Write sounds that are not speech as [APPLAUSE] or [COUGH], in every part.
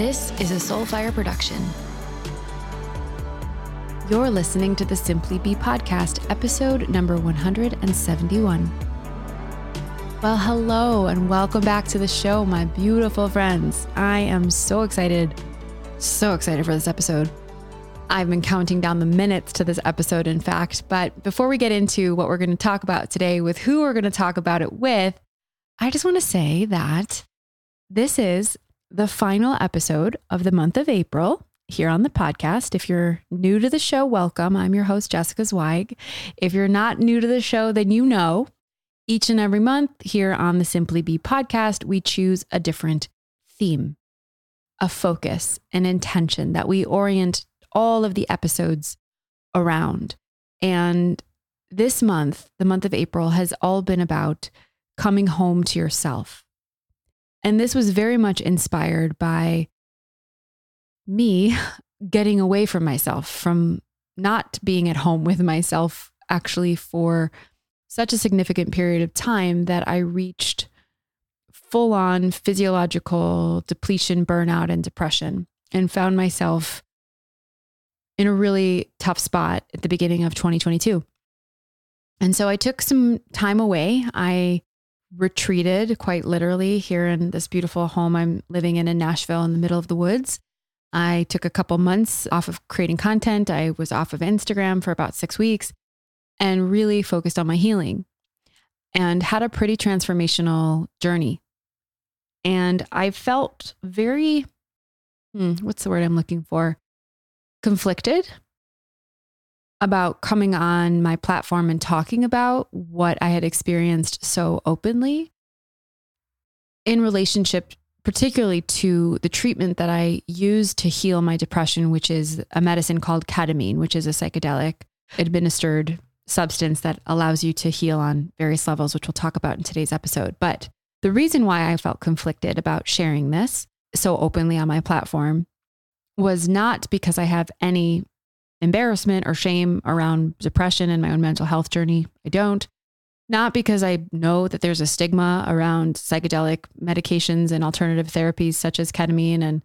This is a Soulfire production. You're listening to the Simply Be podcast, episode number 171. Well, hello, and welcome back to the show, my beautiful friends. I am so excited, so excited for this episode. I've been counting down the minutes to this episode, in fact. But before we get into what we're going to talk about today, with who we're going to talk about it with, I just want to say that this is the final episode of the month of April here on the podcast. If you're new to the show, welcome. I'm your host, Jessica Zweig. If you're not new to the show, then you know each and every month here on the Simply Be podcast, we choose a different theme, a focus, an intention that we orient all of the episodes around. And this month, the month of April, has all been about coming home to yourself and this was very much inspired by me [LAUGHS] getting away from myself, from not being at home with myself actually for such a significant period of time that I reached full on physiological depletion, burnout, and depression, and found myself in a really tough spot at the beginning of 2022. And so I took some time away. I retreated quite literally here in this beautiful home I'm living in in Nashville in the middle of the woods. I took a couple months off of creating content. I was off of Instagram for about six weeks and really focused on my healing and had a pretty transformational journey. And I felt very, hmm, what's the word I'm looking for? Conflicted about coming on my platform and talking about what I had experienced so openly in relationship, particularly to the treatment that I used to heal my depression, which is a medicine called ketamine, which is a psychedelic administered substance that allows you to heal on various levels, which we'll talk about in today's episode. But the reason why I felt conflicted about sharing this so openly on my platform was not because I have any embarrassment or shame around depression and my own mental health journey. I don't. Not because I know that there's a stigma around psychedelic medications and alternative therapies such as ketamine and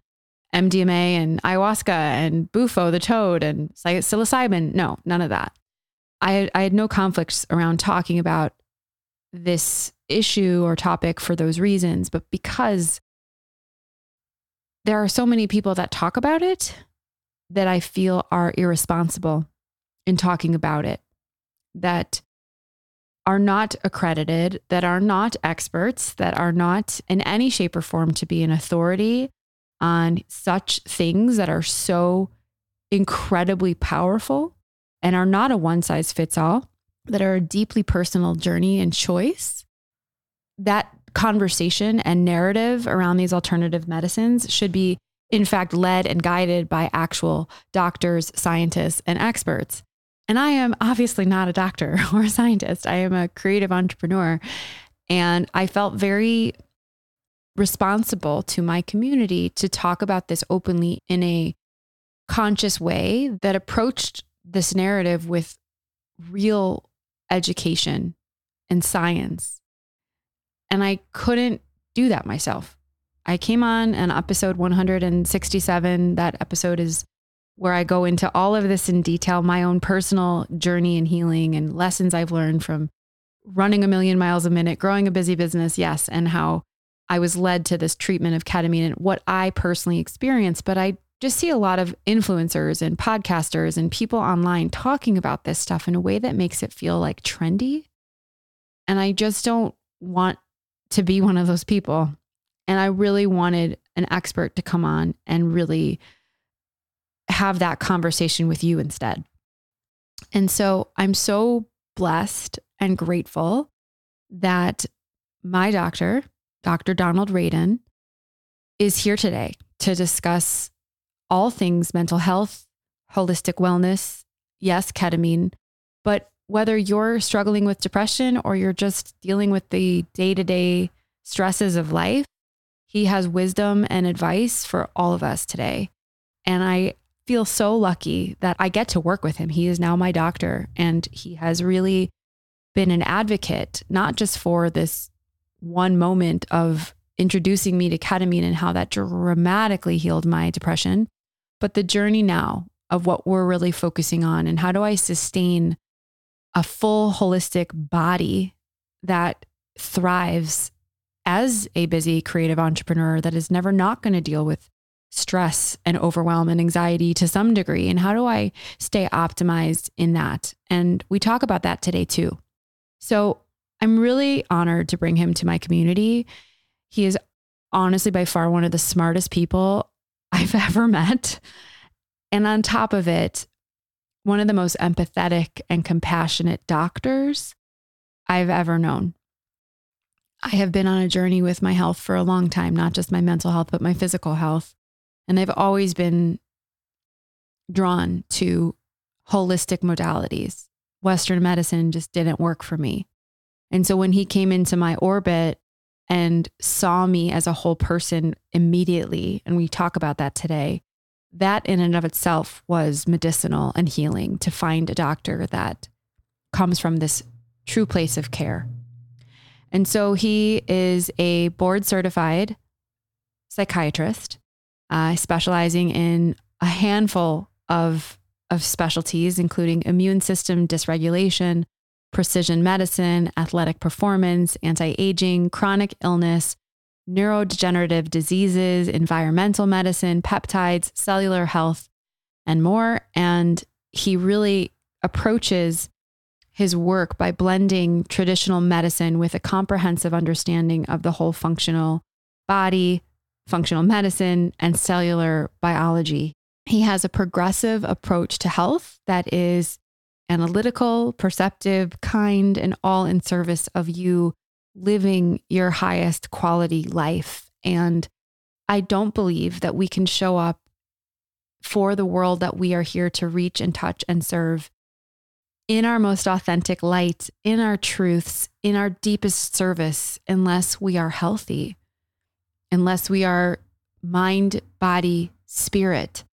MDMA and ayahuasca and bufo, the toad, and psilocybin. No, none of that. I, I had no conflicts around talking about this issue or topic for those reasons, but because there are so many people that talk about it that I feel are irresponsible in talking about it, that are not accredited, that are not experts, that are not in any shape or form to be an authority on such things that are so incredibly powerful and are not a one size fits all, that are a deeply personal journey and choice. That conversation and narrative around these alternative medicines should be in fact, led and guided by actual doctors, scientists, and experts. And I am obviously not a doctor [LAUGHS] or a scientist. I am a creative entrepreneur. And I felt very responsible to my community to talk about this openly in a conscious way that approached this narrative with real education and science. And I couldn't do that myself. I came on an episode 167. That episode is where I go into all of this in detail, my own personal journey and healing and lessons I've learned from running a million miles a minute, growing a busy business, yes, and how I was led to this treatment of ketamine and what I personally experienced. But I just see a lot of influencers and podcasters and people online talking about this stuff in a way that makes it feel like trendy. And I just don't want to be one of those people. And I really wanted an expert to come on and really have that conversation with you instead. And so I'm so blessed and grateful that my doctor, Dr. Donald Raden, is here today to discuss all things mental health, holistic wellness, yes, ketamine, but whether you're struggling with depression or you're just dealing with the day to day stresses of life, he has wisdom and advice for all of us today. And I feel so lucky that I get to work with him. He is now my doctor, and he has really been an advocate, not just for this one moment of introducing me to ketamine and how that dramatically healed my depression. But the journey now of what we're really focusing on and how do I sustain a full holistic body that thrives as a busy creative entrepreneur that is never not going to deal with stress and overwhelm and anxiety to some degree? And how do I stay optimized in that? And we talk about that today too. So I'm really honored to bring him to my community. He is honestly by far one of the smartest people [LAUGHS] I've ever met. And on top of it, one of the most empathetic and compassionate doctors I've ever known. I have been on a journey with my health for a long time, not just my mental health, but my physical health. And I've always been drawn to holistic modalities. Western medicine just didn't work for me. And so when he came into my orbit and saw me as a whole person immediately, and we talk about that today, that in and of itself was medicinal and healing to find a doctor that comes from this true place of care. And so he is a board certified psychiatrist, uh, specializing in a handful of, of specialties, including immune system dysregulation, precision medicine, athletic performance, anti aging, chronic illness, neurodegenerative diseases, environmental medicine, peptides, cellular health, and more. And he really approaches his work by blending traditional medicine with a comprehensive understanding of the whole functional body, functional medicine, and cellular biology. He has a progressive approach to health that is analytical, perceptive, kind, and all in service of you living your highest quality life. And I don't believe that we can show up for the world that we are here to reach and touch and serve in our most authentic light, in our truths, in our deepest service, unless we are healthy, unless we are mind, body, spirit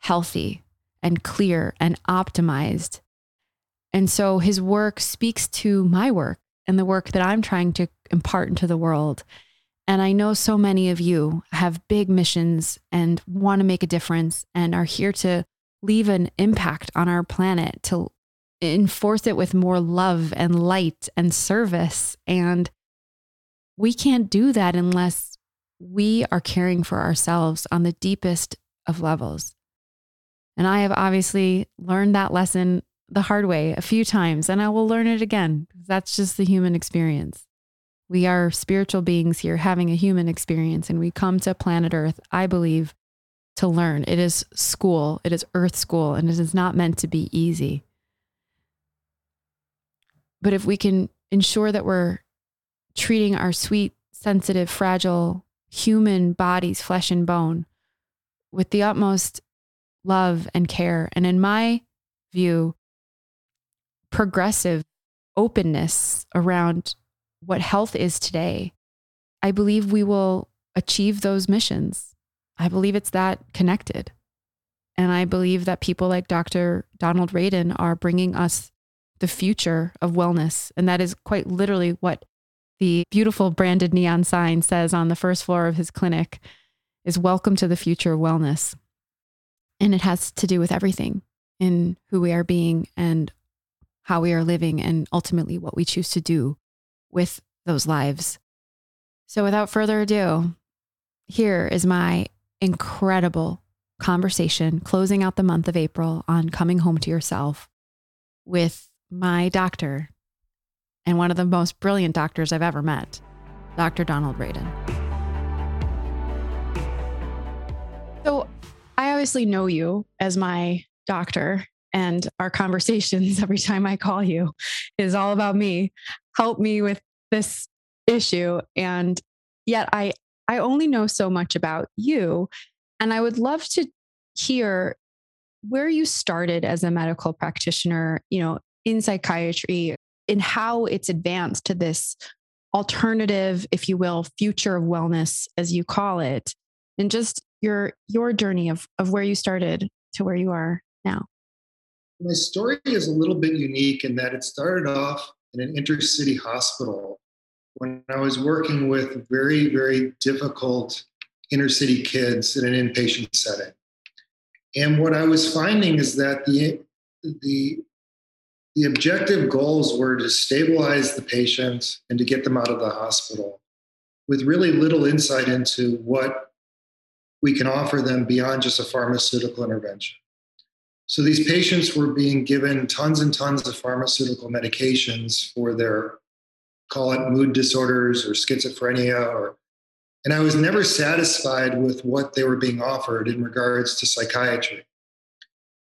healthy and clear and optimized. And so his work speaks to my work and the work that I'm trying to impart into the world. And I know so many of you have big missions and want to make a difference and are here to leave an impact on our planet, to enforce it with more love and light and service. And we can't do that unless we are caring for ourselves on the deepest of levels. And I have obviously learned that lesson the hard way a few times, and I will learn it again. That's just the human experience. We are spiritual beings here having a human experience, and we come to planet Earth, I believe, to learn. It is school, it is Earth school, and it is not meant to be easy. But if we can ensure that we're treating our sweet, sensitive, fragile human bodies, flesh and bone, with the utmost love and care, and in my view, progressive openness around what health is today, I believe we will achieve those missions. I believe it's that connected. And I believe that people like Dr. Donald Raden are bringing us the future of wellness. And that is quite literally what the beautiful branded neon sign says on the first floor of his clinic is welcome to the future of wellness. And it has to do with everything in who we are being and how we are living and ultimately what we choose to do with those lives. So, without further ado, here is my incredible conversation closing out the month of April on coming home to yourself with my doctor and one of the most brilliant doctors I've ever met, Dr. Donald Raden. So, I obviously know you as my doctor and our [LAUGHS] conversations every time I call you is all about me. Help me with this issue. And yet I I only know so much about you. And I would love to hear where you started as a medical practitioner, you know, in psychiatry, in how it's advanced to this alternative, if you will, future of wellness, as you call it, and just your your journey of of where you started to where you are now. My story is a little bit unique in that it started off in an intercity hospital when I was working with very, very difficult inner city kids in an inpatient setting. And what I was finding is that the, the, the objective goals were to stabilize the patient and to get them out of the hospital with really little insight into what we can offer them beyond just a pharmaceutical intervention. So these patients were being given tons and tons of pharmaceutical medications for their, call it mood disorders or schizophrenia, or, and I was never satisfied with what they were being offered in regards to psychiatry.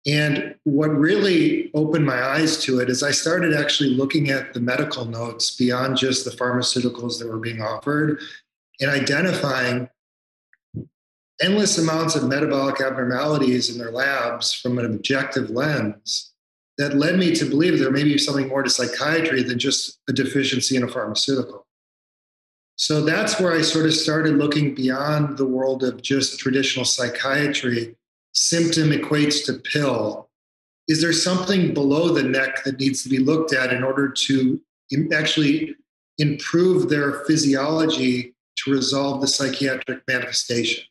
And what really opened my eyes to it is I started actually looking at the medical notes beyond just the pharmaceuticals that were being offered and identifying endless amounts of metabolic abnormalities in their labs from an objective lens that led me to believe there may be something more to psychiatry than just a deficiency in a pharmaceutical. So that's where I sort of started looking beyond the world of just traditional psychiatry. Symptom equates to pill. Is there something below the neck that needs to be looked at in order to actually improve their physiology to resolve the psychiatric manifestation?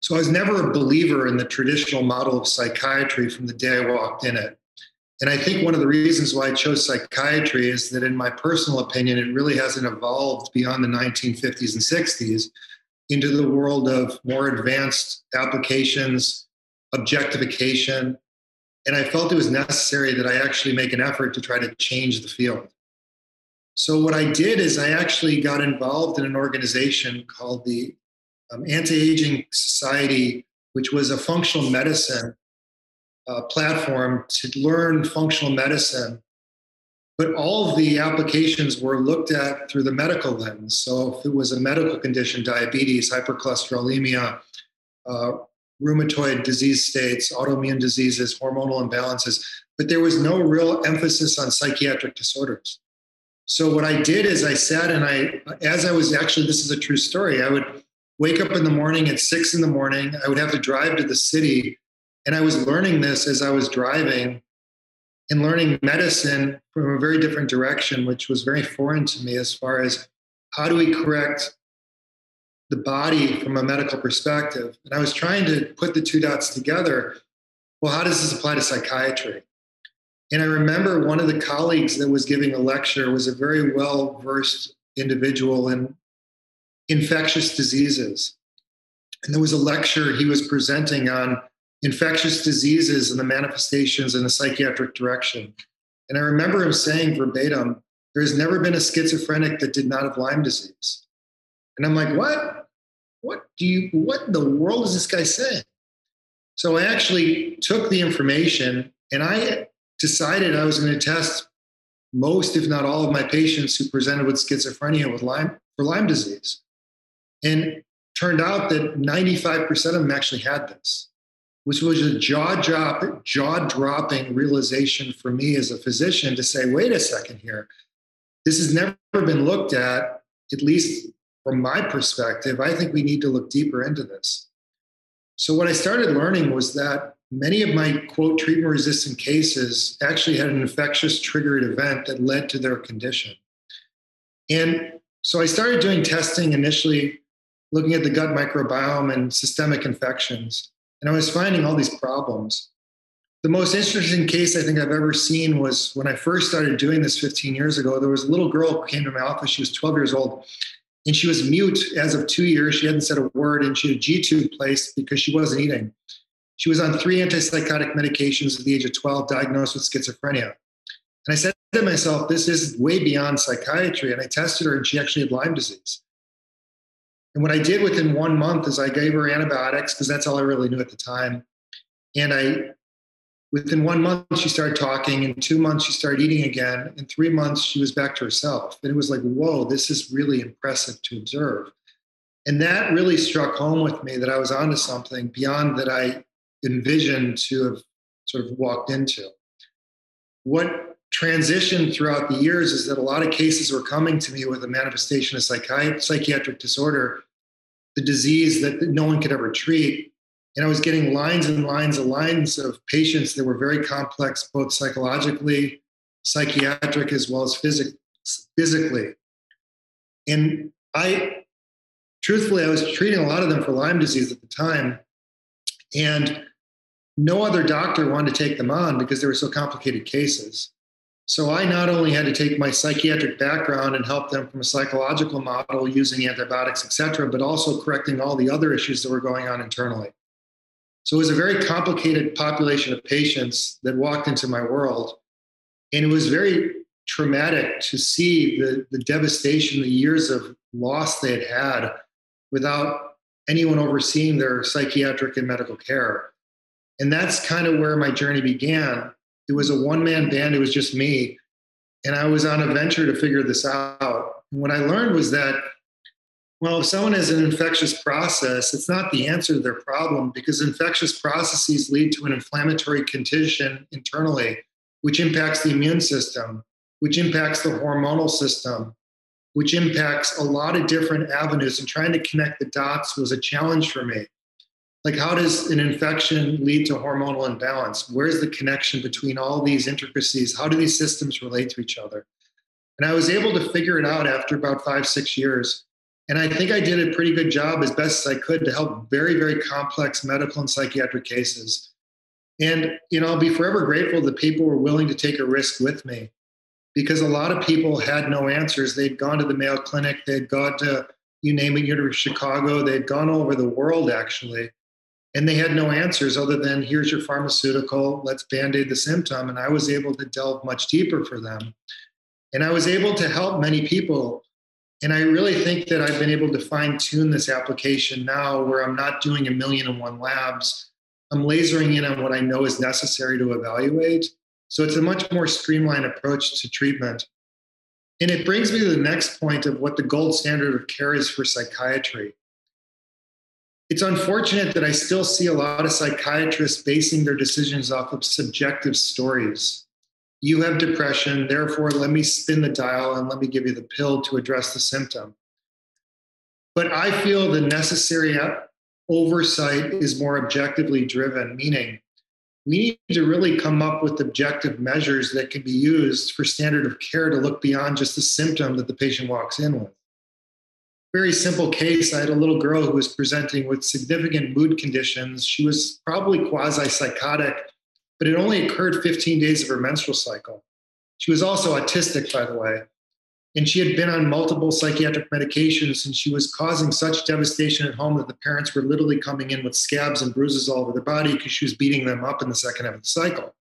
So I was never a believer in the traditional model of psychiatry from the day I walked in it. And I think one of the reasons why I chose psychiatry is that, in my personal opinion, it really hasn't evolved beyond the 1950s and 60s into the world of more advanced applications, objectification. And I felt it was necessary that I actually make an effort to try to change the field. So, what I did is I actually got involved in an organization called the um, Anti-Aging Society, which was a functional medicine uh, platform to learn functional medicine. But all of the applications were looked at through the medical lens. So if it was a medical condition, diabetes, hypercholesterolemia, uh, rheumatoid disease states, autoimmune diseases, hormonal imbalances, but there was no real emphasis on psychiatric disorders. So what I did is I sat and I, as I was actually, this is a true story, I would wake up in the morning at six in the morning. I would have to drive to the city. And I was learning this as I was driving and learning medicine from a very different direction, which was very foreign to me as far as how do we correct the body from a medical perspective. And I was trying to put the two dots together. Well, how does this apply to psychiatry? And I remember one of the colleagues that was giving a lecture was a very well versed individual in infectious diseases. And there was a lecture he was presenting on infectious diseases and the manifestations in the psychiatric direction. And I remember him saying verbatim, there has never been a schizophrenic that did not have Lyme disease. And I'm like, what? What do you, what in the world is this guy saying? So I actually took the information and I decided I was going to test most, if not all, of my patients who presented with schizophrenia with Lyme for Lyme disease. And turned out that 95% of them actually had this, which was a jaw drop, jaw dropping realization for me as a physician to say, wait a second here. This has never been looked at, at least from my perspective. I think we need to look deeper into this. So, what I started learning was that many of my quote treatment resistant cases actually had an infectious triggered event that led to their condition. And so I started doing testing initially looking at the gut microbiome and systemic infections. And I was finding all these problems. The most interesting case I think I've ever seen was when I first started doing this 15 years ago. There was a little girl who came to my office. She was 12 years old and she was mute as of two years. She hadn't said a word and she had a G tube placed because she wasn't eating. She was on three antipsychotic medications at the age of 12, diagnosed with schizophrenia. And I said to myself, this is way beyond psychiatry. And I tested her and she actually had Lyme disease. And what I did within one month is I gave her antibiotics because that's all I really knew at the time. And I, within one month, she started talking. In two months, she started eating again. In three months, she was back to herself. And it was like, whoa, this is really impressive to observe. And that really struck home with me that I was onto something beyond that I envisioned to have sort of walked into. What transitioned throughout the years is that a lot of cases were coming to me with a manifestation of psychi- psychiatric disorder the disease that no one could ever treat. And I was getting lines and lines and lines of patients that were very complex, both psychologically, psychiatric, as well as physic- physically. And I, truthfully, I was treating a lot of them for Lyme disease at the time. And no other doctor wanted to take them on because they were so complicated cases. So I not only had to take my psychiatric background and help them from a psychological model using antibiotics, et cetera, but also correcting all the other issues that were going on internally. So it was a very complicated population of patients that walked into my world. And it was very traumatic to see the, the devastation, the years of loss they had had without anyone overseeing their psychiatric and medical care. And that's kind of where my journey began it was a one man band, it was just me. And I was on a venture to figure this out. And what I learned was that, well, if someone has an infectious process, it's not the answer to their problem because infectious processes lead to an inflammatory condition internally, which impacts the immune system, which impacts the hormonal system, which impacts a lot of different avenues. And trying to connect the dots was a challenge for me like how does an infection lead to hormonal imbalance? Where's the connection between all these intricacies? How do these systems relate to each other? And i was able to figure it out after about five six years. And i think i did a pretty good job as best as i could to help very very complex medical and psychiatric cases. And you know i'll be forever grateful that people were willing to take a risk with me because a lot of people had no answers. They'd gone to the mayo clinic they'd gone to you name it university of chicago they'd gone all over the world actually and they had no answers other than here's your pharmaceutical let's band-aid the symptom. And i was able to delve much deeper for them. And i was able to help many people. And i really think that i've been able to fine tune this application now where i'm not doing a million and one labs. I'm lasering in on what i know is necessary to evaluate. So it's a much more streamlined approach to treatment. And it brings me to the next point of what the gold standard of care is for psychiatry it's unfortunate that I still see a lot of psychiatrists basing their decisions off of subjective stories. You have depression, therefore, let me spin the dial and let me give you the pill to address the symptom. But I feel the necessary oversight is more objectively driven, meaning we need to really come up with objective measures that can be used for standard of care to look beyond just the symptom that the patient walks in with very simple case. I had a little girl who was presenting with significant mood conditions. She was probably quasi psychotic, but it only occurred 15 days of her menstrual cycle. She was also autistic, by the way. And she had been on multiple psychiatric medications, and she was causing such devastation at home that the parents were literally coming in with scabs and bruises all over their body because she was beating them up in the second half of the cycle.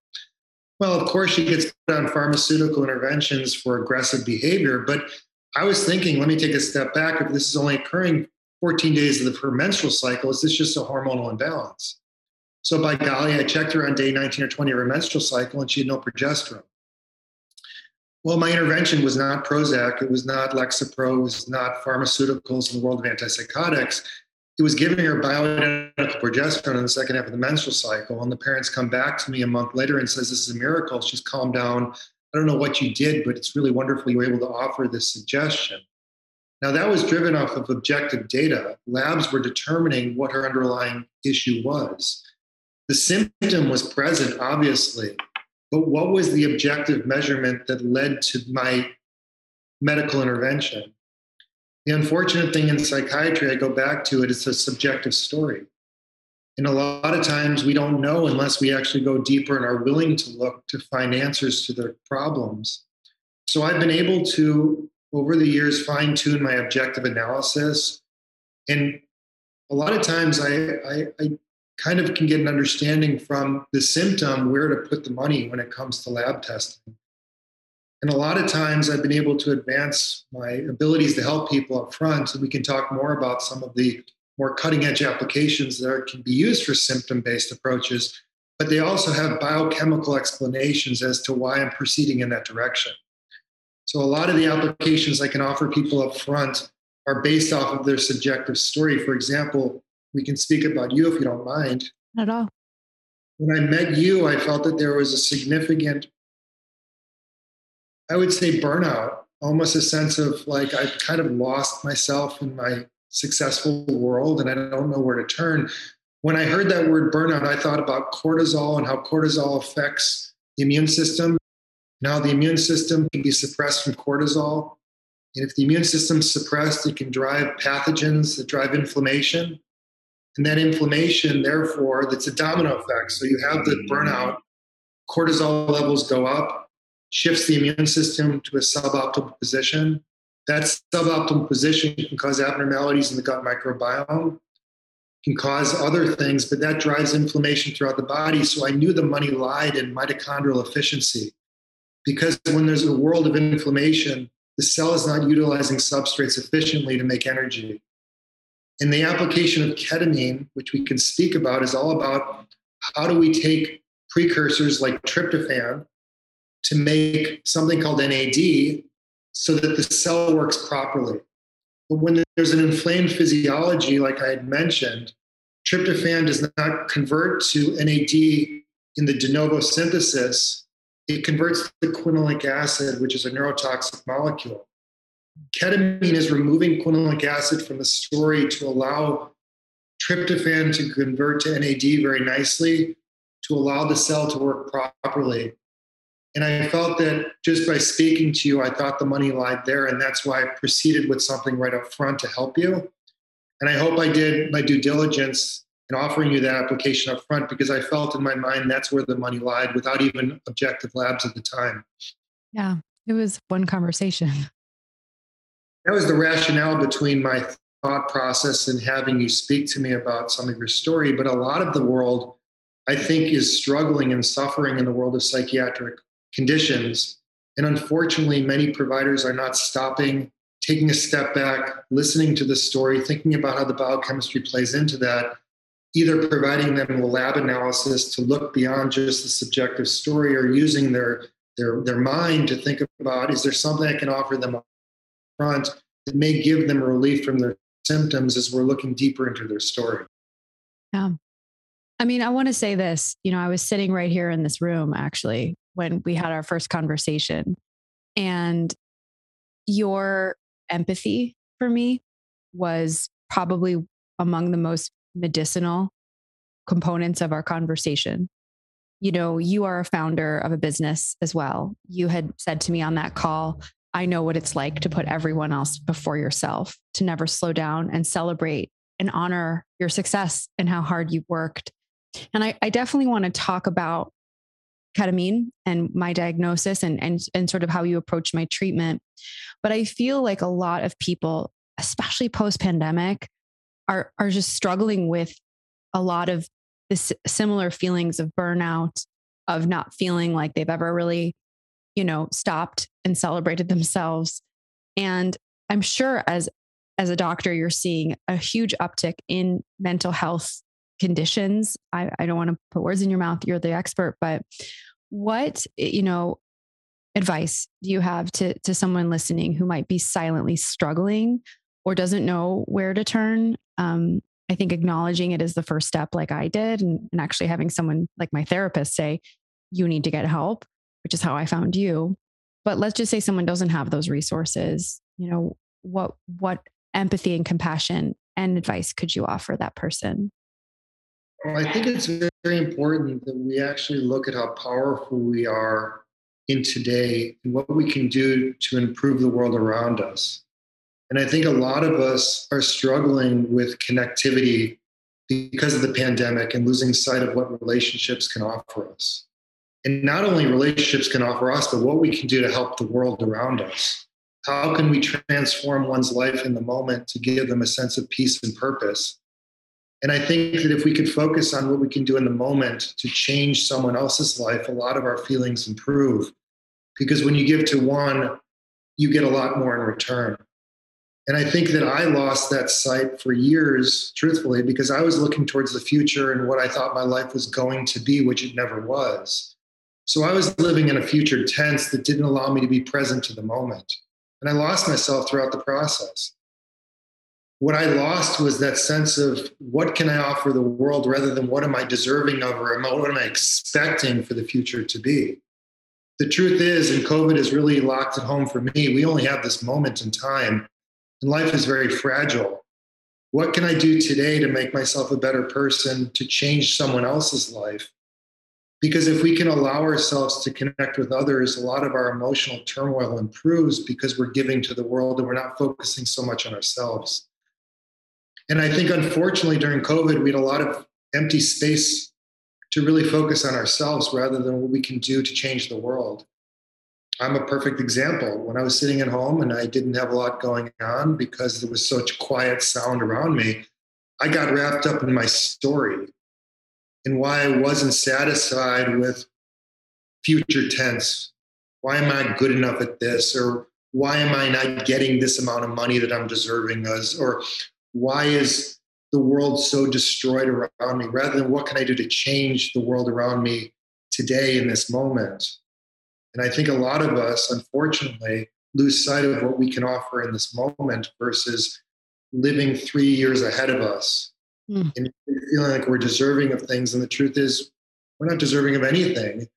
Well, of course, she gets put on pharmaceutical interventions for aggressive behavior, but I was thinking, let me take a step back. If this is only occurring 14 days of her menstrual cycle, is this just a hormonal imbalance? So by golly, I checked her on day 19 or 20 of her menstrual cycle and she had no progesterone. Well, my intervention was not Prozac, it was not Lexapro, it was not pharmaceuticals in the world of antipsychotics. It was giving her bioidentical progesterone in the second half of the menstrual cycle. And the parents come back to me a month later and says, This is a miracle. She's calmed down. I don't know what you did, but it's really wonderful you were able to offer this suggestion. Now, that was driven off of objective data. Labs were determining what her underlying issue was. The symptom was present, obviously, but what was the objective measurement that led to my medical intervention? The unfortunate thing in psychiatry, I go back to it, it's a subjective story. And a lot of times we don't know unless we actually go deeper and are willing to look to find answers to their problems. So I've been able to, over the years, fine tune my objective analysis. And a lot of times I, I, I, kind of can get an understanding from the symptom where to put the money when it comes to lab testing. And a lot of times I've been able to advance my abilities to help people up front. And we can talk more about some of the more cutting edge applications that can be used for symptom based approaches, but they also have biochemical explanations as to why I'm proceeding in that direction. So a lot of the applications I can offer people up front are based off of their subjective story. For example, we can speak about you if you don't mind. Not at all. When I met you, I felt that there was a significant, I would say, burnout, almost a sense of like I've kind of lost myself in my successful world and I don't know where to turn. When I heard that word burnout, I thought about cortisol and how cortisol affects the immune system. Now, the immune system can be suppressed from cortisol. And if the immune system's suppressed, it can drive pathogens that drive inflammation. And that inflammation, therefore, that's a domino effect. So you have the burnout, cortisol levels go up, shifts the immune system to a suboptimal position. That suboptimal position can cause abnormalities in the gut microbiome, can cause other things, but that drives inflammation throughout the body. So I knew the money lied in mitochondrial efficiency. Because when there's a world of inflammation, the cell is not utilizing substrates efficiently to make energy. And the application of ketamine, which we can speak about, is all about how do we take precursors like tryptophan to make something called NAD so that the cell works properly. But when there's an inflamed physiology, like I had mentioned, tryptophan does not convert to NAD in the de novo synthesis. It converts to quinolinic acid, which is a neurotoxic molecule. Ketamine is removing quinolinic acid from the story to allow tryptophan to convert to NAD very nicely to allow the cell to work properly. And I felt that just by speaking to you, I thought the money lied there. And that's why I proceeded with something right up front to help you. And I hope I did my due diligence in offering you that application up front because I felt in my mind that's where the money lied without even objective labs at the time. Yeah, it was one conversation. [LAUGHS] That was the rationale between my thought process and having you speak to me about some of your story. But a lot of the world, I think, is struggling and suffering in the world of psychiatric conditions. And unfortunately, many providers are not stopping, taking a step back, listening to the story, thinking about how the biochemistry plays into that, either providing them a lab analysis to look beyond just the subjective story or using their, their, their mind to think about is there something I can offer them up front that may give them relief from their symptoms as we're looking deeper into their story. Yeah. I mean, I want to say this. You know, I was sitting right here in this room actually when we had our first conversation. And your empathy for me was probably among the most medicinal components of our conversation. You know, you are a founder of a business as well. You had said to me on that call, I know what it's like to put everyone else before yourself, to never slow down and celebrate and honor your success and how hard you've worked. And I, I definitely want to talk about ketamine and my diagnosis and, and, and sort of how you approach my treatment. But I feel like a lot of people, especially post pandemic, are, are just struggling with a lot of this similar feelings of burnout, of not feeling like they've ever really, you know, stopped and celebrated themselves. And I'm sure as as a doctor, you're seeing a huge uptick in mental health conditions. I, I don't want to put words in your mouth. You're the expert, but what, you know, advice do you have to, to someone listening who might be silently struggling or doesn't know where to turn? Um, I think acknowledging it is the first step, like I did, and, and actually having someone like my therapist say, you need to get help, which is how I found you. But let's just say someone doesn't have those resources. You know, what what empathy and compassion and advice could you offer that person? Well, I think it's very important that we actually look at how powerful we are in today and what we can do to improve the world around us. And I think a lot of us are struggling with connectivity because of the pandemic and losing sight of what relationships can offer us. And not only relationships can offer us, but what we can do to help the world around us. How can we transform one's life in the moment to give them a sense of peace and purpose? And I think that if we could focus on what we can do in the moment to change someone else's life, a lot of our feelings improve. Because when you give to one, you get a lot more in return. And I think that I lost that sight for years, truthfully, because I was looking towards the future and what I thought my life was going to be, which it never was. So I was living in a future tense that didn't allow me to be present to the moment. And I lost myself throughout the process what I lost was that sense of what can I offer the world rather than what am I deserving of or what am I expecting for the future to be. The truth is, and COVID has really locked it home for me, we only have this moment in time, and life is very fragile. What can I do today to make myself a better person, to change someone else's life? Because if we can allow ourselves to connect with others, a lot of our emotional turmoil improves because we're giving to the world and we're not focusing so much on ourselves. And I think, unfortunately, during COVID, we had a lot of empty space to really focus on ourselves rather than what we can do to change the world. I'm a perfect example. When I was sitting at home and I didn't have a lot going on because there was such quiet sound around me, I got wrapped up in my story and why I wasn't satisfied with future tense. Why am I good enough at this? Or why am I not getting this amount of money that I'm deserving as? Or why is the world so destroyed around me rather than what can I do to change the world around me today in this moment? And I think a lot of us, unfortunately, lose sight of what we can offer in this moment versus living three years ahead of us mm. and feeling like we're deserving of things. And the truth is, we're not deserving of anything.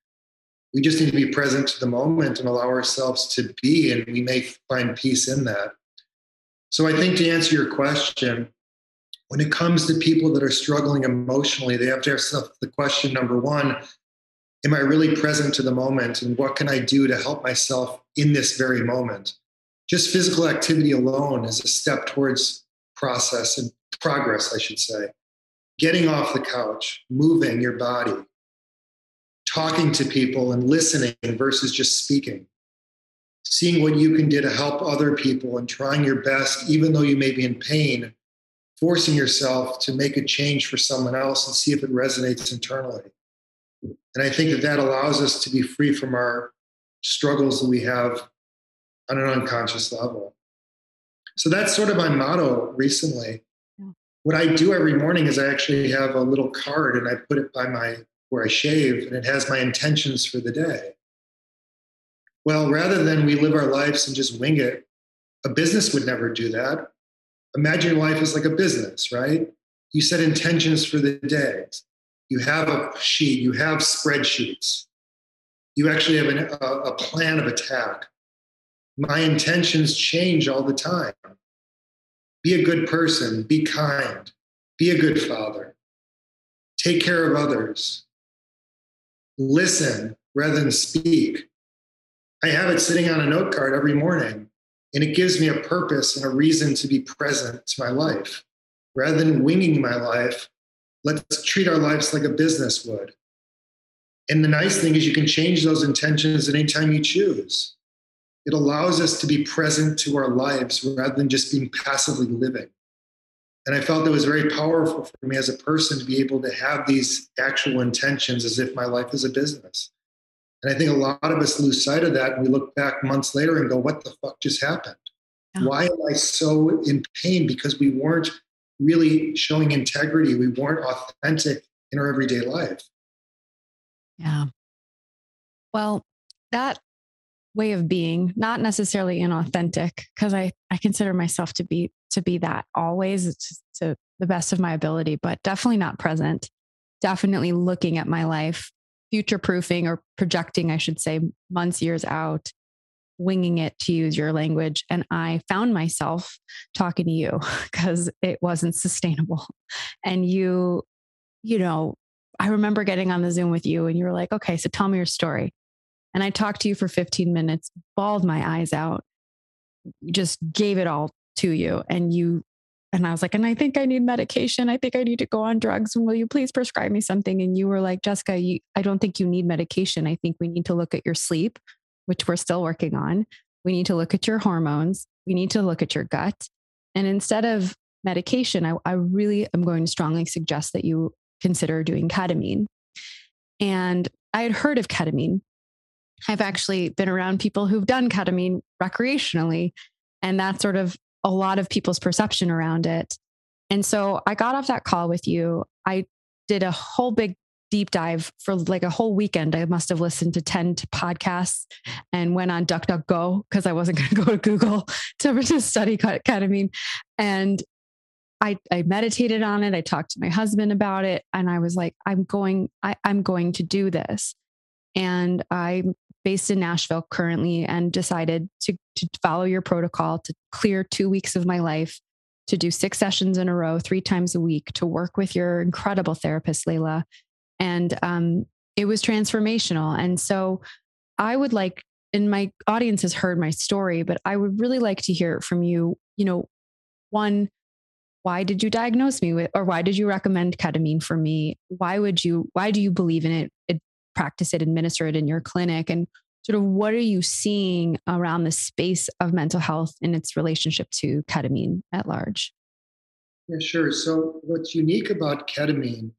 We just need to be present to the moment and allow ourselves to be, and we may find peace in that. So I think to answer your question, when it comes to people that are struggling emotionally, they have to ask the question number one Am I really present to the moment? And what can I do to help myself in this very moment? Just physical activity alone is a step towards process and progress, I should say. Getting off the couch, moving your body, talking to people and listening versus just speaking seeing what you can do to help other people and trying your best, even though you may be in pain, forcing yourself to make a change for someone else and see if it resonates internally. And I think that that allows us to be free from our struggles that we have on an unconscious level. So that's sort of my motto recently. Yeah. What I do every morning is I actually have a little card and I put it by my where I shave and it has my intentions for the day. Well, rather than we live our lives and just wing it, a business would never do that. Imagine life is like a business, right? You set intentions for the day. You have a sheet, you have spreadsheets. You actually have an, a, a plan of attack. My intentions change all the time. Be a good person, be kind, be a good father, take care of others, listen rather than speak I have it sitting on a note card every morning, and it gives me a purpose and a reason to be present to my life. Rather than winging my life, let's treat our lives like a business would. And the nice thing is, you can change those intentions at any time you choose. It allows us to be present to our lives rather than just being passively living. And I felt it was very powerful for me as a person to be able to have these actual intentions as if my life is a business. And I think a lot of us lose sight of that. And we look back months later and go, what the fuck just happened? Yeah. Why am I so in pain? Because we weren't really showing integrity. We weren't authentic in our everyday life. Yeah. Well, that way of being, not necessarily inauthentic, because I, I consider myself to be to be that always to the best of my ability, but definitely not present. Definitely looking at my life future proofing or projecting, I should say, months, years out, winging it to use your language. And I found myself talking to you [LAUGHS] because it wasn't sustainable. And you, you know, I remember getting on the Zoom with you and you were like, okay, so tell me your story. And I talked to you for 15 minutes, bawled my eyes out, just gave it all to you. And you and I was like, and I think I need medication. I think I need to go on drugs. And will you please prescribe me something? And you were like, Jessica, you, I don't think you need medication. I think we need to look at your sleep, which we're still working on. We need to look at your hormones. We need to look at your gut. And instead of medication, I, I really am going to strongly suggest that you consider doing ketamine. And I had heard of ketamine. I've actually been around people who've done ketamine recreationally. And that sort of a lot of people's perception around it. And so I got off that call with you. I did a whole big deep dive for like a whole weekend. I must have listened to 10 podcasts and went on DuckDuckGo because I wasn't [LAUGHS] going to go to Google [LAUGHS] to, to study ketamine. And I, I meditated on it. I talked to my husband about it. And I was like, I'm going, I, I'm going to do this. And I based in Nashville currently and decided to, to follow your protocol to clear two weeks of my life, to do six sessions in a row, three times a week, to work with your incredible therapist, Layla. And um, it was transformational. And so I would like, and my audience has heard my story, but I would really like to hear it from you. You know, one, why did you diagnose me with, or why did you recommend ketamine for me? Why would you, why do you believe in it, it practice it, administer it in your clinic? And sort of what are you seeing around the space of mental health and its relationship to ketamine at large? Yeah, sure. So, what's unique about ketamine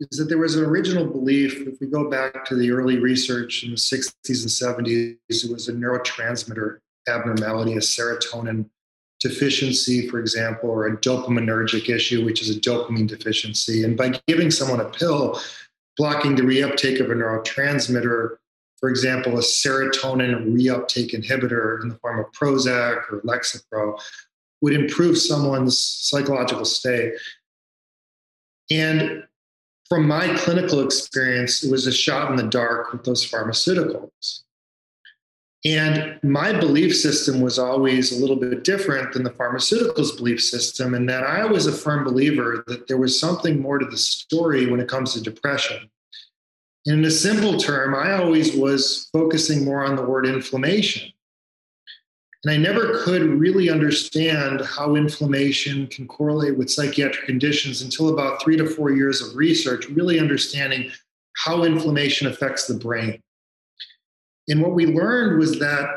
is that there was an original belief, if we go back to the early research in the 60s and 70s, it was a neurotransmitter abnormality, a serotonin deficiency, for example, or a dopaminergic issue, which is a dopamine deficiency. And by giving someone a pill, blocking the reuptake of a neurotransmitter, for example, a serotonin reuptake inhibitor in the form of Prozac or Lexapro, would improve someone's psychological state. And from my clinical experience, it was a shot in the dark with those pharmaceuticals. And my belief system was always a little bit different than the pharmaceuticals belief system, in that I was a firm believer that there was something more to the story when it comes to depression. And in a simple term, I always was focusing more on the word inflammation. And I never could really understand how inflammation can correlate with psychiatric conditions until about three to four years of research, really understanding how inflammation affects the brain. And what we learned was that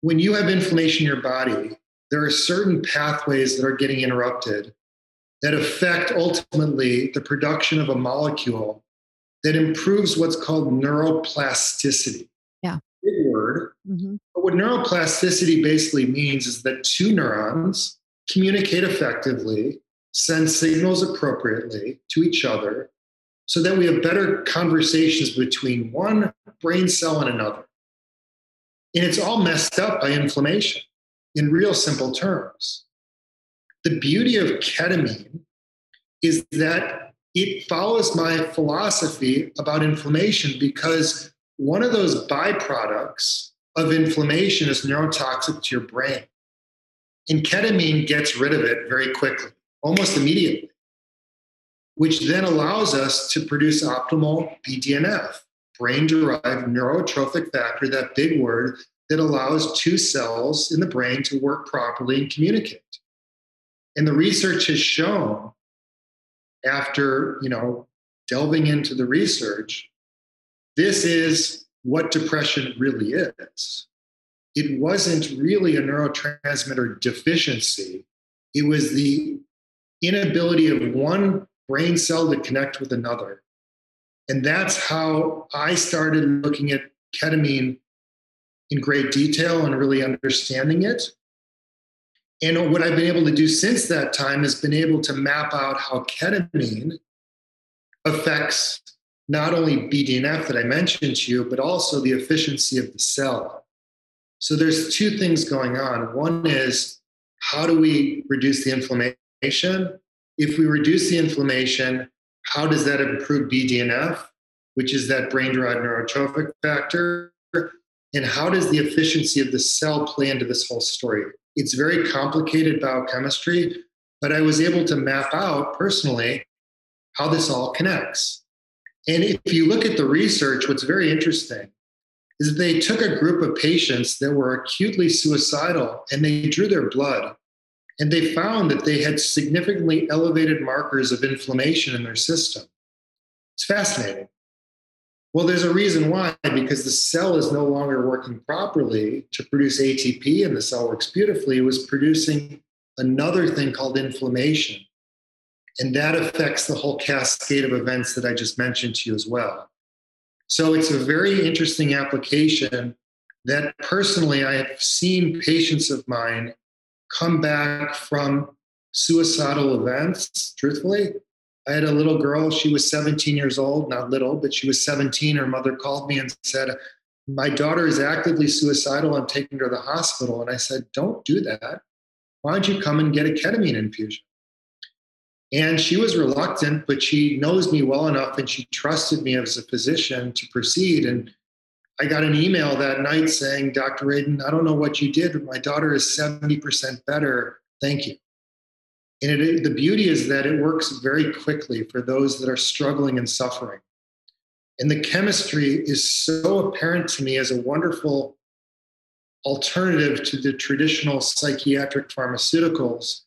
when you have inflammation in your body, there are certain pathways that are getting interrupted that affect ultimately the production of a molecule that improves what's called neuroplasticity. Yeah. Big word. Mm-hmm. But what neuroplasticity basically means is that two neurons communicate effectively, send signals appropriately to each other, so that we have better conversations between one brain cell and another. And it's all messed up by inflammation in real simple terms. The beauty of ketamine is that it follows my philosophy about inflammation because one of those byproducts of inflammation is neurotoxic to your brain. And ketamine gets rid of it very quickly, almost immediately, which then allows us to produce optimal BDNF, brain derived neurotrophic factor, that big word that allows two cells in the brain to work properly and communicate. And the research has shown after you know delving into the research this is what depression really is it wasn't really a neurotransmitter deficiency it was the inability of one brain cell to connect with another and that's how i started looking at ketamine in great detail and really understanding it and what I've been able to do since that time has been able to map out how ketamine affects not only BDNF that I mentioned to you, but also the efficiency of the cell. So there's two things going on. One is how do we reduce the inflammation? If we reduce the inflammation, how does that improve BDNF, which is that brain derived neurotrophic factor? And how does the efficiency of the cell play into this whole story? It's very complicated biochemistry, but I was able to map out personally how this all connects. And if you look at the research, what's very interesting is they took a group of patients that were acutely suicidal and they drew their blood. And they found that they had significantly elevated markers of inflammation in their system. It's fascinating. Well, there's a reason why, because the cell is no longer working properly to produce ATP, and the cell works beautifully. It was producing another thing called inflammation. And that affects the whole cascade of events that I just mentioned to you as well. So it's a very interesting application that personally I have seen patients of mine come back from suicidal events, truthfully, I had a little girl, she was 17 years old, not little, but she was 17. Her mother called me and said, My daughter is actively suicidal. I'm taking her to the hospital. And I said, Don't do that. Why don't you come and get a ketamine infusion? And she was reluctant, but she knows me well enough and she trusted me as a physician to proceed. And I got an email that night saying, Dr. Raden, I don't know what you did, but my daughter is 70% better. Thank you. And it, the beauty is that it works very quickly for those that are struggling and suffering. And the chemistry is so apparent to me as a wonderful alternative to the traditional psychiatric pharmaceuticals.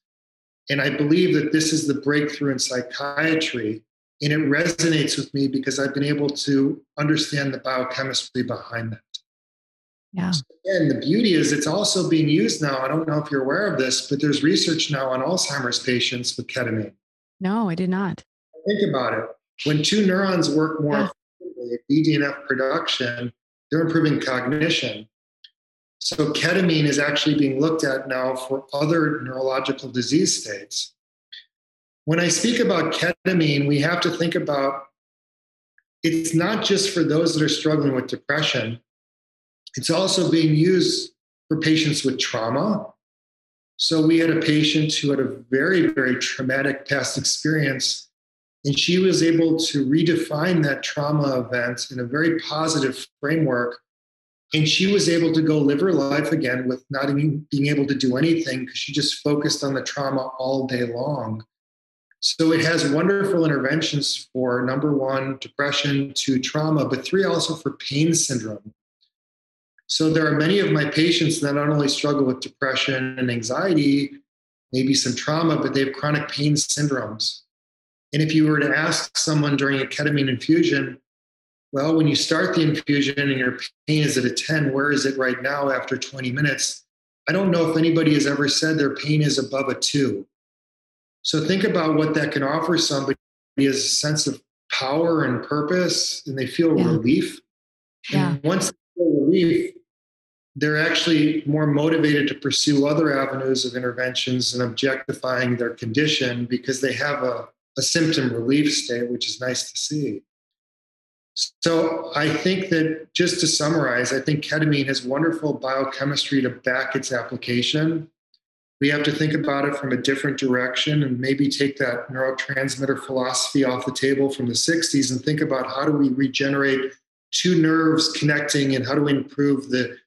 And I believe that this is the breakthrough in psychiatry. And it resonates with me because I've been able to understand the biochemistry behind that. Yeah. And the beauty is it's also being used now. I don't know if you're aware of this, but there's research now on Alzheimer's patients with ketamine. No, I did not. Think about it. When two neurons work more yeah. effectively, BDNF production, they're improving cognition. So ketamine is actually being looked at now for other neurological disease states. When I speak about ketamine, we have to think about it's not just for those that are struggling with depression it's also being used for patients with trauma. So we had a patient who had a very, very traumatic past experience, and she was able to redefine that trauma event in a very positive framework. And she was able to go live her life again with not even being able to do anything because she just focused on the trauma all day long. So it has wonderful interventions for number one, depression, two, trauma, but three, also for pain syndrome. So there are many of my patients that not only struggle with depression and anxiety, maybe some trauma, but they have chronic pain syndromes. And if you were to ask someone during a ketamine infusion, well, when you start the infusion and your pain is at a 10, where is it right now after 20 minutes? I don't know if anybody has ever said their pain is above a two. So think about what that can offer somebody is a sense of power and purpose, and they feel yeah. relief. Yeah. And once they feel relief, they're actually more motivated to pursue other avenues of interventions and objectifying their condition because they have a, a symptom relief state, which is nice to see. So I think that just to summarize, I think ketamine has wonderful biochemistry to back its application. We have to think about it from a different direction and maybe take that neurotransmitter philosophy off the table from the 60s and think about how do we regenerate two nerves connecting and how do we improve the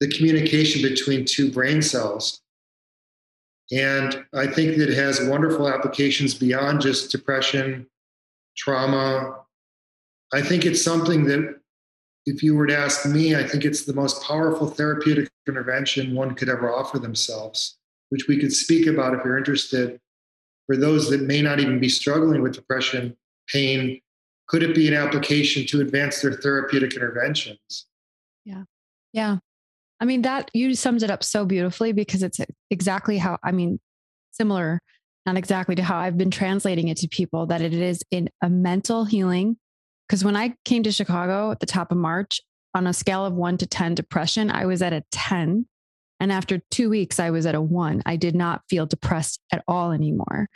the communication between two brain cells. And I think that it has wonderful applications beyond just depression, trauma. I think it's something that, if you were to ask me, I think it's the most powerful therapeutic intervention one could ever offer themselves, which we could speak about if you're interested. For those that may not even be struggling with depression, pain, could it be an application to advance their therapeutic interventions? Yeah. Yeah. I mean, that you summed it up so beautifully because it's exactly how, I mean, similar, not exactly to how I've been translating it to people that it is in a mental healing. Because when I came to Chicago at the top of March, on a scale of one to 10 depression, I was at a 10. And after two weeks, I was at a one. I did not feel depressed at all anymore.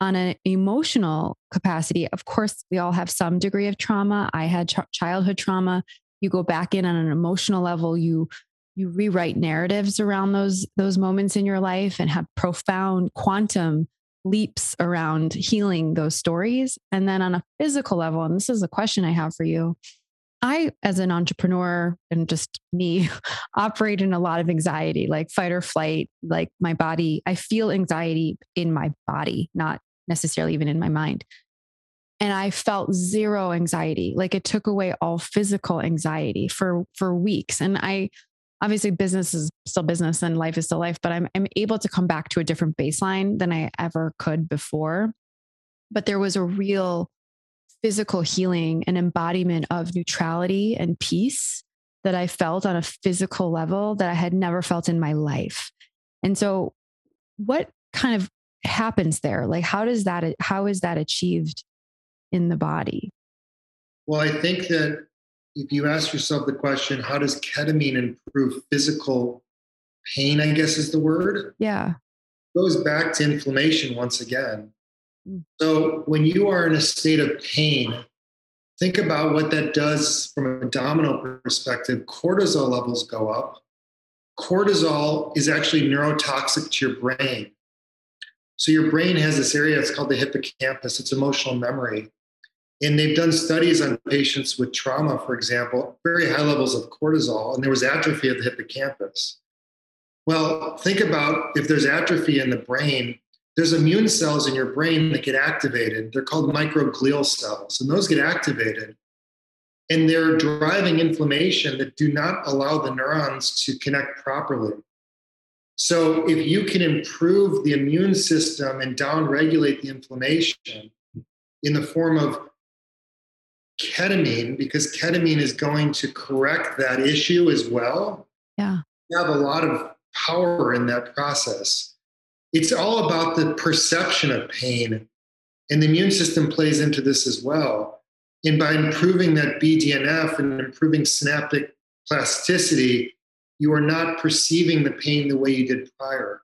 On an emotional capacity, of course, we all have some degree of trauma. I had ch- childhood trauma. You go back in on an emotional level, you you rewrite narratives around those those moments in your life and have profound quantum leaps around healing those stories and then on a physical level and this is a question i have for you i as an entrepreneur and just me [LAUGHS] operate in a lot of anxiety like fight or flight like my body i feel anxiety in my body not necessarily even in my mind. And i felt zero anxiety. Like it took away all physical anxiety for for weeks. And i obviously business is still business and life is still life, but I'm, I'm able to come back to a different baseline than I ever could before. But there was a real physical healing and embodiment of neutrality and peace that I felt on a physical level that I had never felt in my life. And so, what kind of happens there? Like, how does that, how is that achieved in the body? Well, I think that if you ask yourself the question, how does ketamine improve physical pain? I guess is the word. Yeah. It goes back to inflammation once again. Mm. So when you are in a state of pain, think about what that does from a domino perspective. Cortisol levels go up. Cortisol is actually neurotoxic to your brain. So your brain has this area, it's called the hippocampus, it's emotional memory. And they've done studies on patients with trauma, for example, very high levels of cortisol, and there was atrophy of the hippocampus. Well, think about if there's atrophy in the brain, there's immune cells in your brain that get activated. They're called microglial cells, and those get activated. And they're driving inflammation that do not allow the neurons to connect properly. So, if you can improve the immune system and downregulate the inflammation in the form of ketamine, because ketamine is going to correct that issue as well, yeah. you have a lot of power in that process it's all about the perception of pain. And the immune system plays into this as well. And by improving that BDNF and improving synaptic plasticity, you are not perceiving the pain the way you did prior.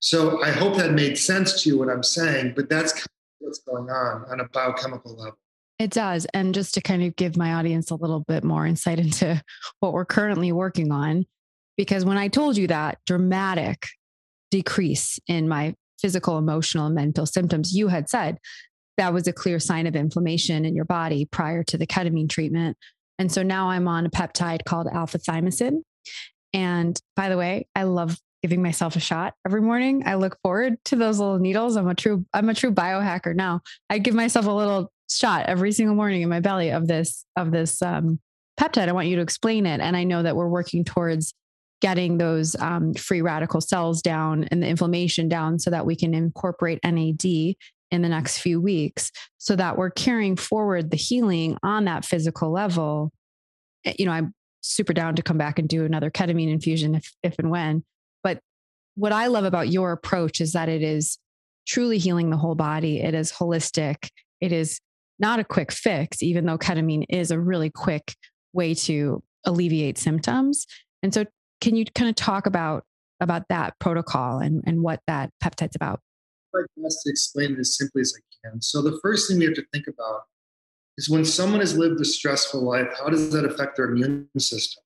So I hope that made sense to you what I'm saying, but that's kind of what's going on on a biochemical level. It does. And just to kind of give my audience a little bit more insight [LAUGHS] into what we're currently working on, because when I told you that dramatic decrease in my physical, emotional, mental symptoms, you had said that was a clear sign of inflammation in your body prior to the ketamine treatment. And so now I'm on a peptide called alpha thymosin. And by the way, I love giving myself a shot every morning. I look forward to those little needles. I'm a true, I'm a true biohacker now. I give myself a little shot every single morning in my belly of this, of this um, peptide. I want you to explain it. And I know that we're working towards getting those um, free radical cells down and the inflammation down so that we can incorporate NAD in the next few weeks so that we're carrying forward the healing on that physical level. Eh, you know, I'm super down to come back and do another ketamine infusion if, if and when. But what I love about your approach is that it is truly healing the whole body. It is holistic. It is not a quick fix, even though ketamine is a really quick way to alleviate symptoms. And so can you kind of talk about about that protocol and, and what that peptide's about? I best to explain it as simply as I can. So the first thing we have to think about is when someone has lived a stressful life, how does that affect their immune system?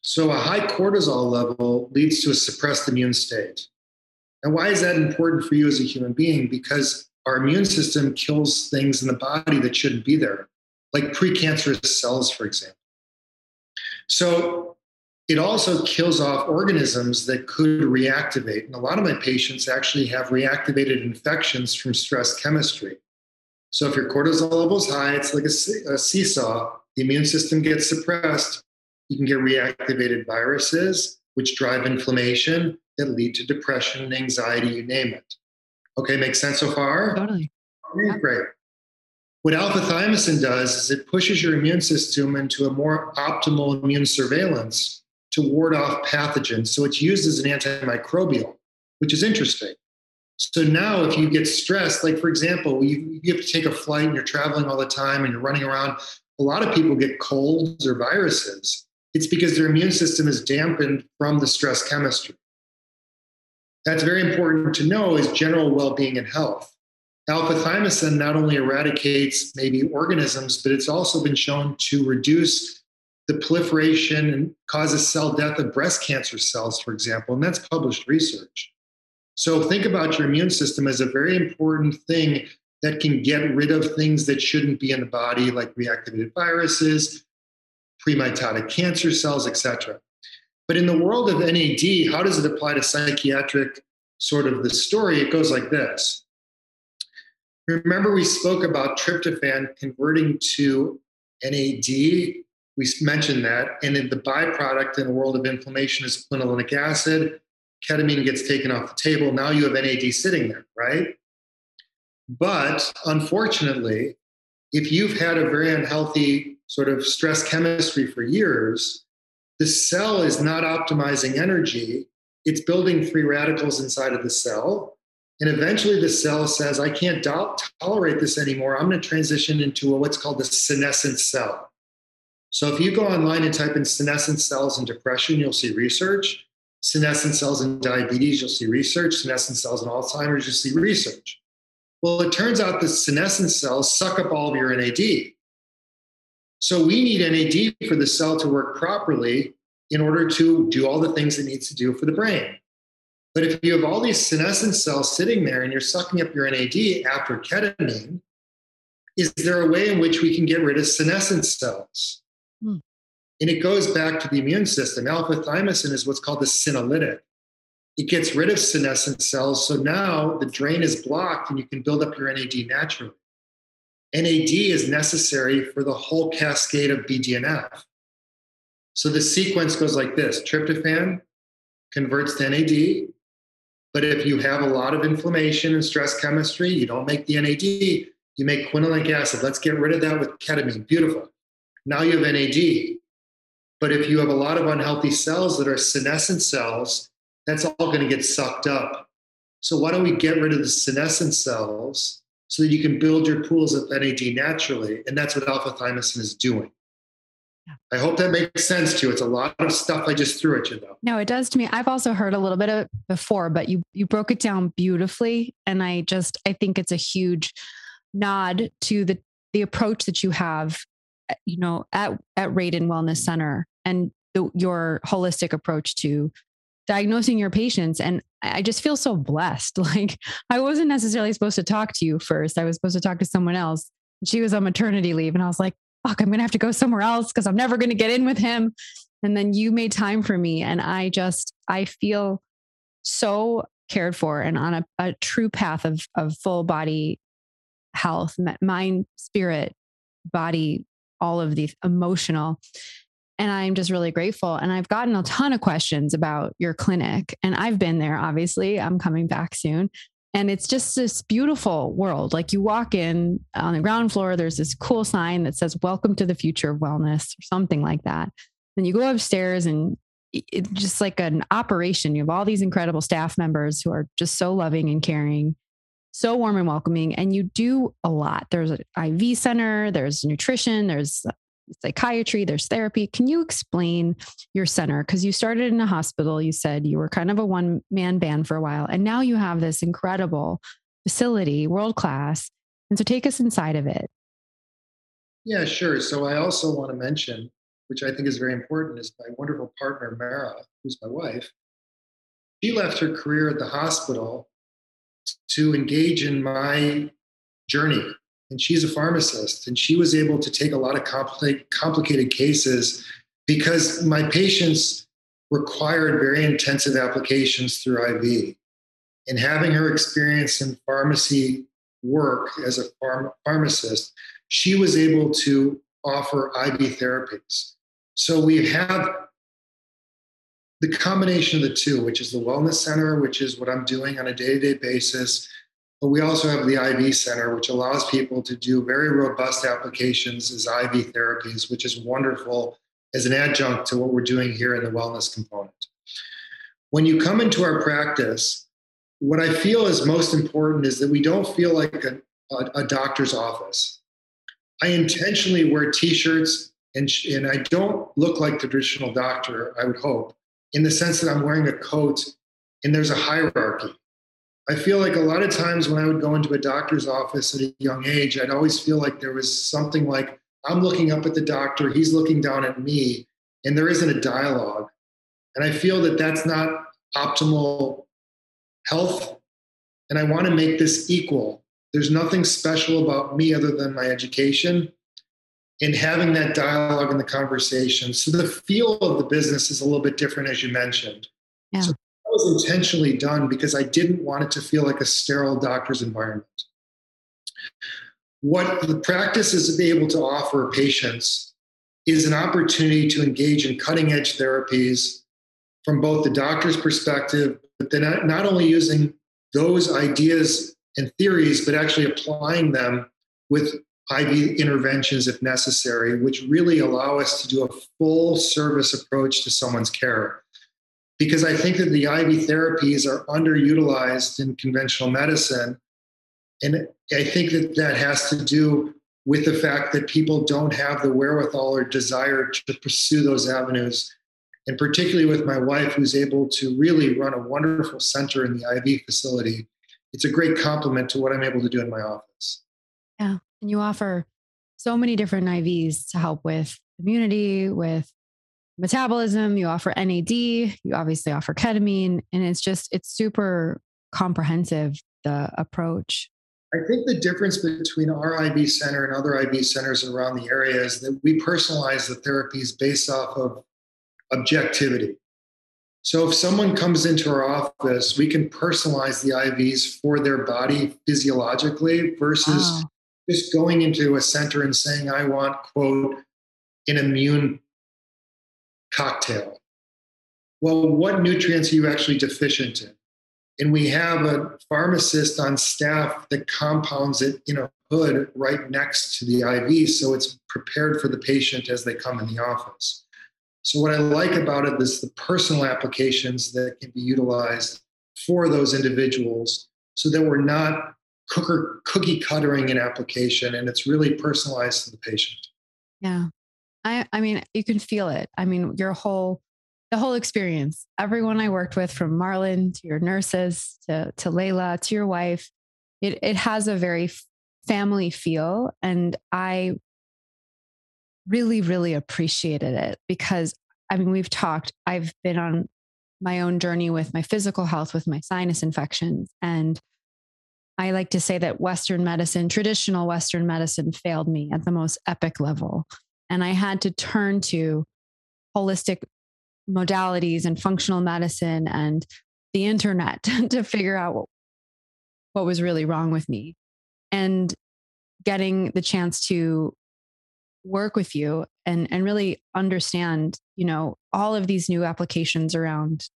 So a high cortisol level leads to a suppressed immune state. And why is that important for you as a human being? Because our immune system kills things in the body that shouldn't be there, like precancerous cells, for example. So it also kills off organisms that could reactivate. And a lot of my patients actually have reactivated infections from stress chemistry. So if your cortisol level is high, it's like a, a seesaw. The immune system gets suppressed. You can get reactivated viruses, which drive inflammation that lead to depression and anxiety, you name it. Okay, makes sense so far? Totally. Okay, great. What alpha thymosin does is it pushes your immune system into a more optimal immune surveillance to ward off pathogens. So it's used as an antimicrobial, which is interesting. So now, if you get stressed, like for example, you, you have to take a flight and you're traveling all the time and you're running around, a lot of people get colds or viruses. It's because their immune system is dampened from the stress chemistry. That's very important to know is general well-being and health. Alpha thymosin not only eradicates maybe organisms, but it's also been shown to reduce the proliferation and causes cell death of breast cancer cells, for example, and that's published research. So think about your immune system as a very important thing that can get rid of things that shouldn't be in the body, like reactivated viruses, premitotic cancer cells, etc. But in the world of NAD, how does it apply to psychiatric sort of the story? It goes like this. Remember, we spoke about tryptophan converting to NAD we mentioned that. And the byproduct in a world of inflammation is quinolinic acid. Ketamine gets taken off the table. Now you have NAD sitting there, right? But unfortunately, if you've had a very unhealthy sort of stress chemistry for years, the cell is not optimizing energy. It's building free radicals inside of the cell. And eventually the cell says, I can't do- tolerate this anymore. I'm going to transition into a, what's called the senescent cell. So if you go online and type in senescent cells and depression, you'll see research. Senescent cells in diabetes, you'll see research. Senescent cells in Alzheimer's, you'll see research. Well, it turns out the senescent cells suck up all of your NAD. So we need NAD for the cell to work properly in order to do all the things it needs to do for the brain. But if you have all these senescent cells sitting there and you're sucking up your NAD after ketamine, is there a way in which we can get rid of senescent cells? And it goes back to the immune system. Alpha thymosin is what's called the senolytic. it gets rid of senescent cells. So now the drain is blocked and you can build up your NAD naturally. NAD is necessary for the whole cascade of BDNF. So the sequence goes like this tryptophan converts to NAD. But if you have a lot of inflammation and stress chemistry, you don't make the NAD, you make quinolinic acid. Let's get rid of that with ketamine. Beautiful. Now you have NAD. But if you have a lot of unhealthy cells that are senescent cells, that's all going to get sucked up. So why don't we get rid of the senescent cells so that you can build your pools of NAD naturally? And that's what alpha thymosin is doing. I hope that makes sense to you. It's a lot of stuff I just threw at you though. No, it does to me. I've also heard a little bit of it before, but you you broke it down beautifully. And I just I think it's a huge nod to the the approach that you have, you know, at at Raden Wellness Center and the, your holistic approach to diagnosing your patients. And I just feel so blessed. [LAUGHS] Like I wasn't necessarily supposed to talk to you first. I was supposed to talk to someone else. She was on maternity leave, and I was like, fuck, I'm going to have to go somewhere else because I'm never going to get in with him. And then you made time for me. And I just, I feel so cared for and on a, a true path of, of full body health, mind, spirit, body, all of these emotional. And I'm just really grateful. And I've gotten a ton of questions about your clinic. And I've been there, obviously. I'm coming back soon. And it's just this beautiful world. Like you walk in on the ground floor, there's this cool sign that says, Welcome to the future of wellness, or something like that. Then you go upstairs and it's just like an operation. You have all these incredible staff members who are just so loving and caring, so warm and welcoming. And you do a lot. There's an IV center, there's nutrition, there's psychiatry, there's therapy. Can you explain your center? Because you started in a hospital, you said you were kind of a one man band for a while, and now you have this incredible facility, world class. And so take us inside of it. Yeah, sure. So I also want to mention, which I think is very important, is my wonderful partner, Mara, who's my wife. She left her career at the hospital to engage in my journey and she's a pharmacist and she was able to take a lot of compli- complicated cases because my patients required very intensive applications through IV. And having her experience in pharmacy work as a pharm- pharmacist, she was able to offer IV therapies. So we have the combination of the two, which is the Wellness Center, which is what I'm doing on a day to day basis, but we also have the IV Center, which allows people to do very robust applications as IV therapies, which is wonderful as an adjunct to what we're doing here in the wellness component. When you come into our practice, what I feel is most important is that we don't feel like a, a, a doctor's office. I intentionally wear t-shirts and, and I don't look like the traditional doctor, I would hope, in the sense that I'm wearing a coat and there's a hierarchy. I feel like a lot of times when I would go into a doctor's office at a young age, I'd always feel like there was something like I'm looking up at the doctor, he's looking down at me, and there isn't a dialogue. And I feel that that's not optimal health. And I want to make this equal. There's nothing special about me other than my education and having that dialogue in the conversation. So the feel of the business is a little bit different, as you mentioned. Yeah. So was intentionally done because I didn't want it to feel like a sterile doctor's environment. What the practice is able to offer patients is an opportunity to engage in cutting edge therapies from both the doctor's perspective, but then not only using those ideas and theories, but actually applying them with IV interventions if necessary, which really allow us to do a full service approach to someone's care because I think that the IV therapies are underutilized in conventional medicine. And I think that that has to do with the fact that people don't have the wherewithal or desire to pursue those avenues. And particularly with my wife, who's able to really run a wonderful center in the IV facility, it's a great complement to what I'm able to do in my office. Yeah. And you offer so many different IVs to help with immunity, with metabolism, you offer NAD, you obviously offer ketamine, and it's just, it's super comprehensive, the approach. I think the difference between our IV center and other IV centers around the area is that we personalize the therapies based off of objectivity. So if someone comes into our office, we can personalize the IVs for their body physiologically versus wow. just going into a center and saying, I want, quote, an immune cocktail. Well, what nutrients are you actually deficient in? And we have a pharmacist on staff that compounds it in a hood right next to the IV. So it's prepared for the patient as they come in the office. So, what I like about it is the personal applications that can be utilized for those individuals so that we're not cooker, cookie cuttering an application and it's really personalized to the patient. Yeah. I, I mean, you can feel it. I mean, your whole, the whole experience, everyone I worked with from Marlon to your nurses to, to Layla to your wife, it, it has a very family feel. And I really, really appreciated it because I mean, we've talked, I've been on my own journey with my physical health, with my sinus infections. And I like to say that Western medicine, traditional Western medicine, failed me at the most epic level. And I had to turn to holistic modalities and functional medicine and the internet [LAUGHS] to figure out what, what was really wrong with me. And getting the chance to work with you and and really understand you know all of these new applications around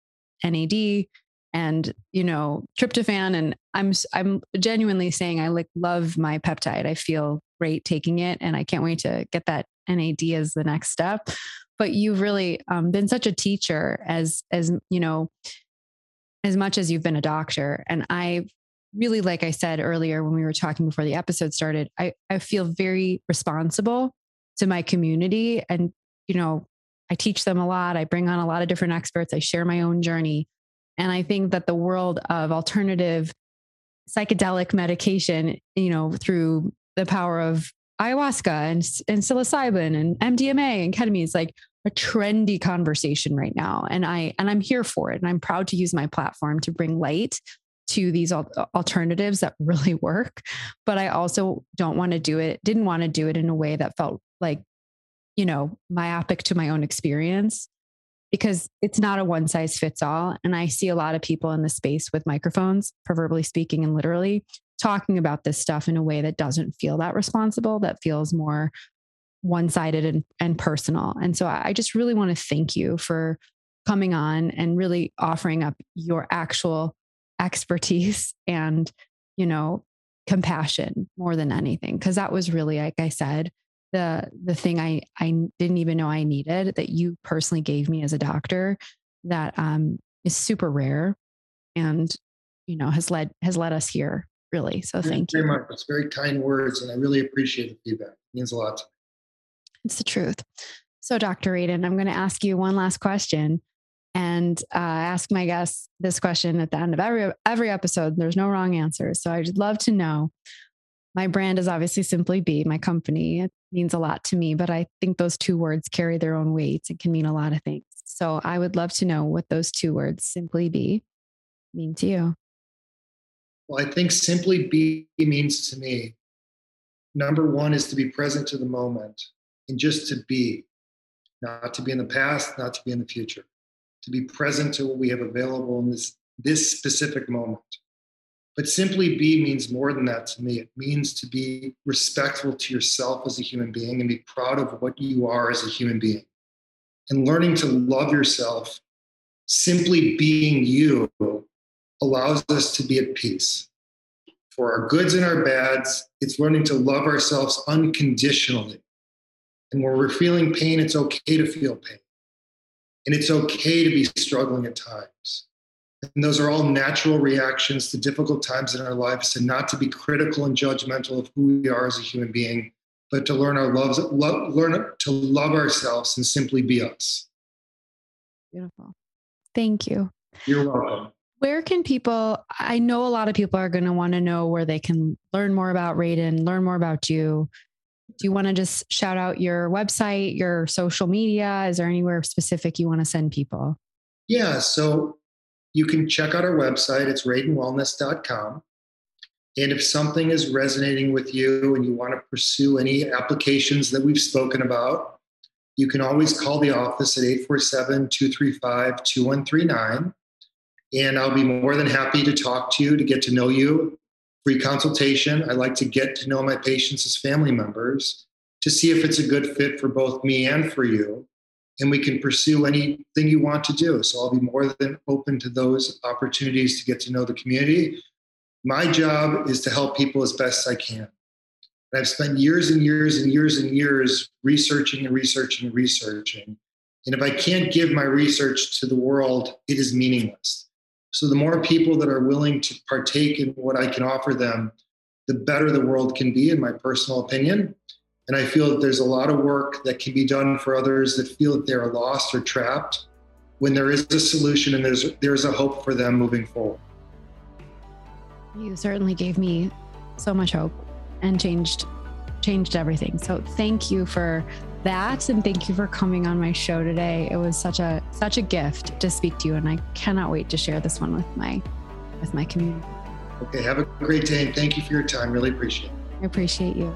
NAD and you know tryptophan and I'm I'm genuinely saying I like love my peptide I feel great taking it and I can't wait to get that NAD as the next step. But you've really um, been such a teacher as as you know as much as you've been a doctor. And I really like I said earlier when we were talking before the episode started I I feel very responsible to my community. And you know i teach them a lot. I bring on a lot of different experts. I share my own journey. And i think that the world of alternative psychedelic medication you know through the power of ayahuasca and, and psilocybin and mdma and ketamine is like a trendy conversation right now. And i and i'm here for it. And i'm proud to use my platform to bring light to these uh, alternatives that [LAUGHS] really work. But i also don't want to do it didn't want to do it in a way that felt like, you know, myopic to my own experience because it's not a one size fits all. And I see a lot of people in the space with microphones, proverbially speaking and literally, talking about this stuff in a way that doesn't feel that responsible, that feels more one sided and, and personal. And so I just really want to thank you for coming on and really offering up your actual expertise [LAUGHS] and, you know, compassion more than anything. Cause that was really, like I said, the the thing I I didn't even know I needed that you personally gave me as a doctor that um, is super rare and you know has led has led us here really. So thank you. Very much. It's very kind words and I really appreciate the feedback. It means a lot. It's the truth. So Dr. Raden, I'm going to ask you one last question and uh, ask my guests this question at the end of every every episode. There's no wrong answers. So I'd love to know my brand is obviously simply be my company it means a lot to me but i think those two words carry their own weight and can mean a lot of things so i would love to know what those two words simply be mean to you well i think simply be means to me number one is to be present to the moment and just to be not to be in the past not to be in the future to be present to what we have available in this this specific moment but simply be means more than that to me. It means to be respectful to yourself as a human being and be proud of what you are as a human being. And learning to love yourself, simply being you, allows us to be at peace. For our goods and our bads, it's learning to love ourselves unconditionally. And when we're feeling pain, it's okay to feel pain. And it's okay to be struggling at times. And those are all natural reactions to difficult times in our lives, and not to be critical and judgmental of who we are as a human being, but to learn our loves, lo- learn to love ourselves and simply be us. Beautiful. Thank you. You're welcome. Where can people? I know a lot of people are going to want to know where they can learn more about Raden, learn more about you. Do you want to just shout out your website, your social media? Is there anywhere specific you want to send people? Yeah. So you can check out our website. It's radenwellness.com. And if something is resonating with you and you want to pursue any applications that we've spoken about, you can always call the office at 847 235 2139. And I'll be more than happy to talk to you, to get to know you. Free consultation. I like to get to know my patients as family members to see if it's a good fit for both me and for you. And we can pursue anything you want to do. So I'll be more than open to those opportunities to get to know the community. My job is to help people as best I can. And I've spent years and years and years and years researching and researching and researching. And if I can't give my research to the world, it is meaningless. So the more people that are willing to partake in what I can offer them, the better the world can be, in my personal opinion. And I feel that there's a lot of work that can be done for others that feel that they are lost or trapped when there is a solution and there's there's a hope for them moving forward. You certainly gave me so much hope and changed changed everything. So thank you for that and thank you for coming on my show today. It was such a such a gift to speak to you and I cannot wait to share this one with my with my community. Okay, have a great day and thank you for your time. Really appreciate it. I appreciate you.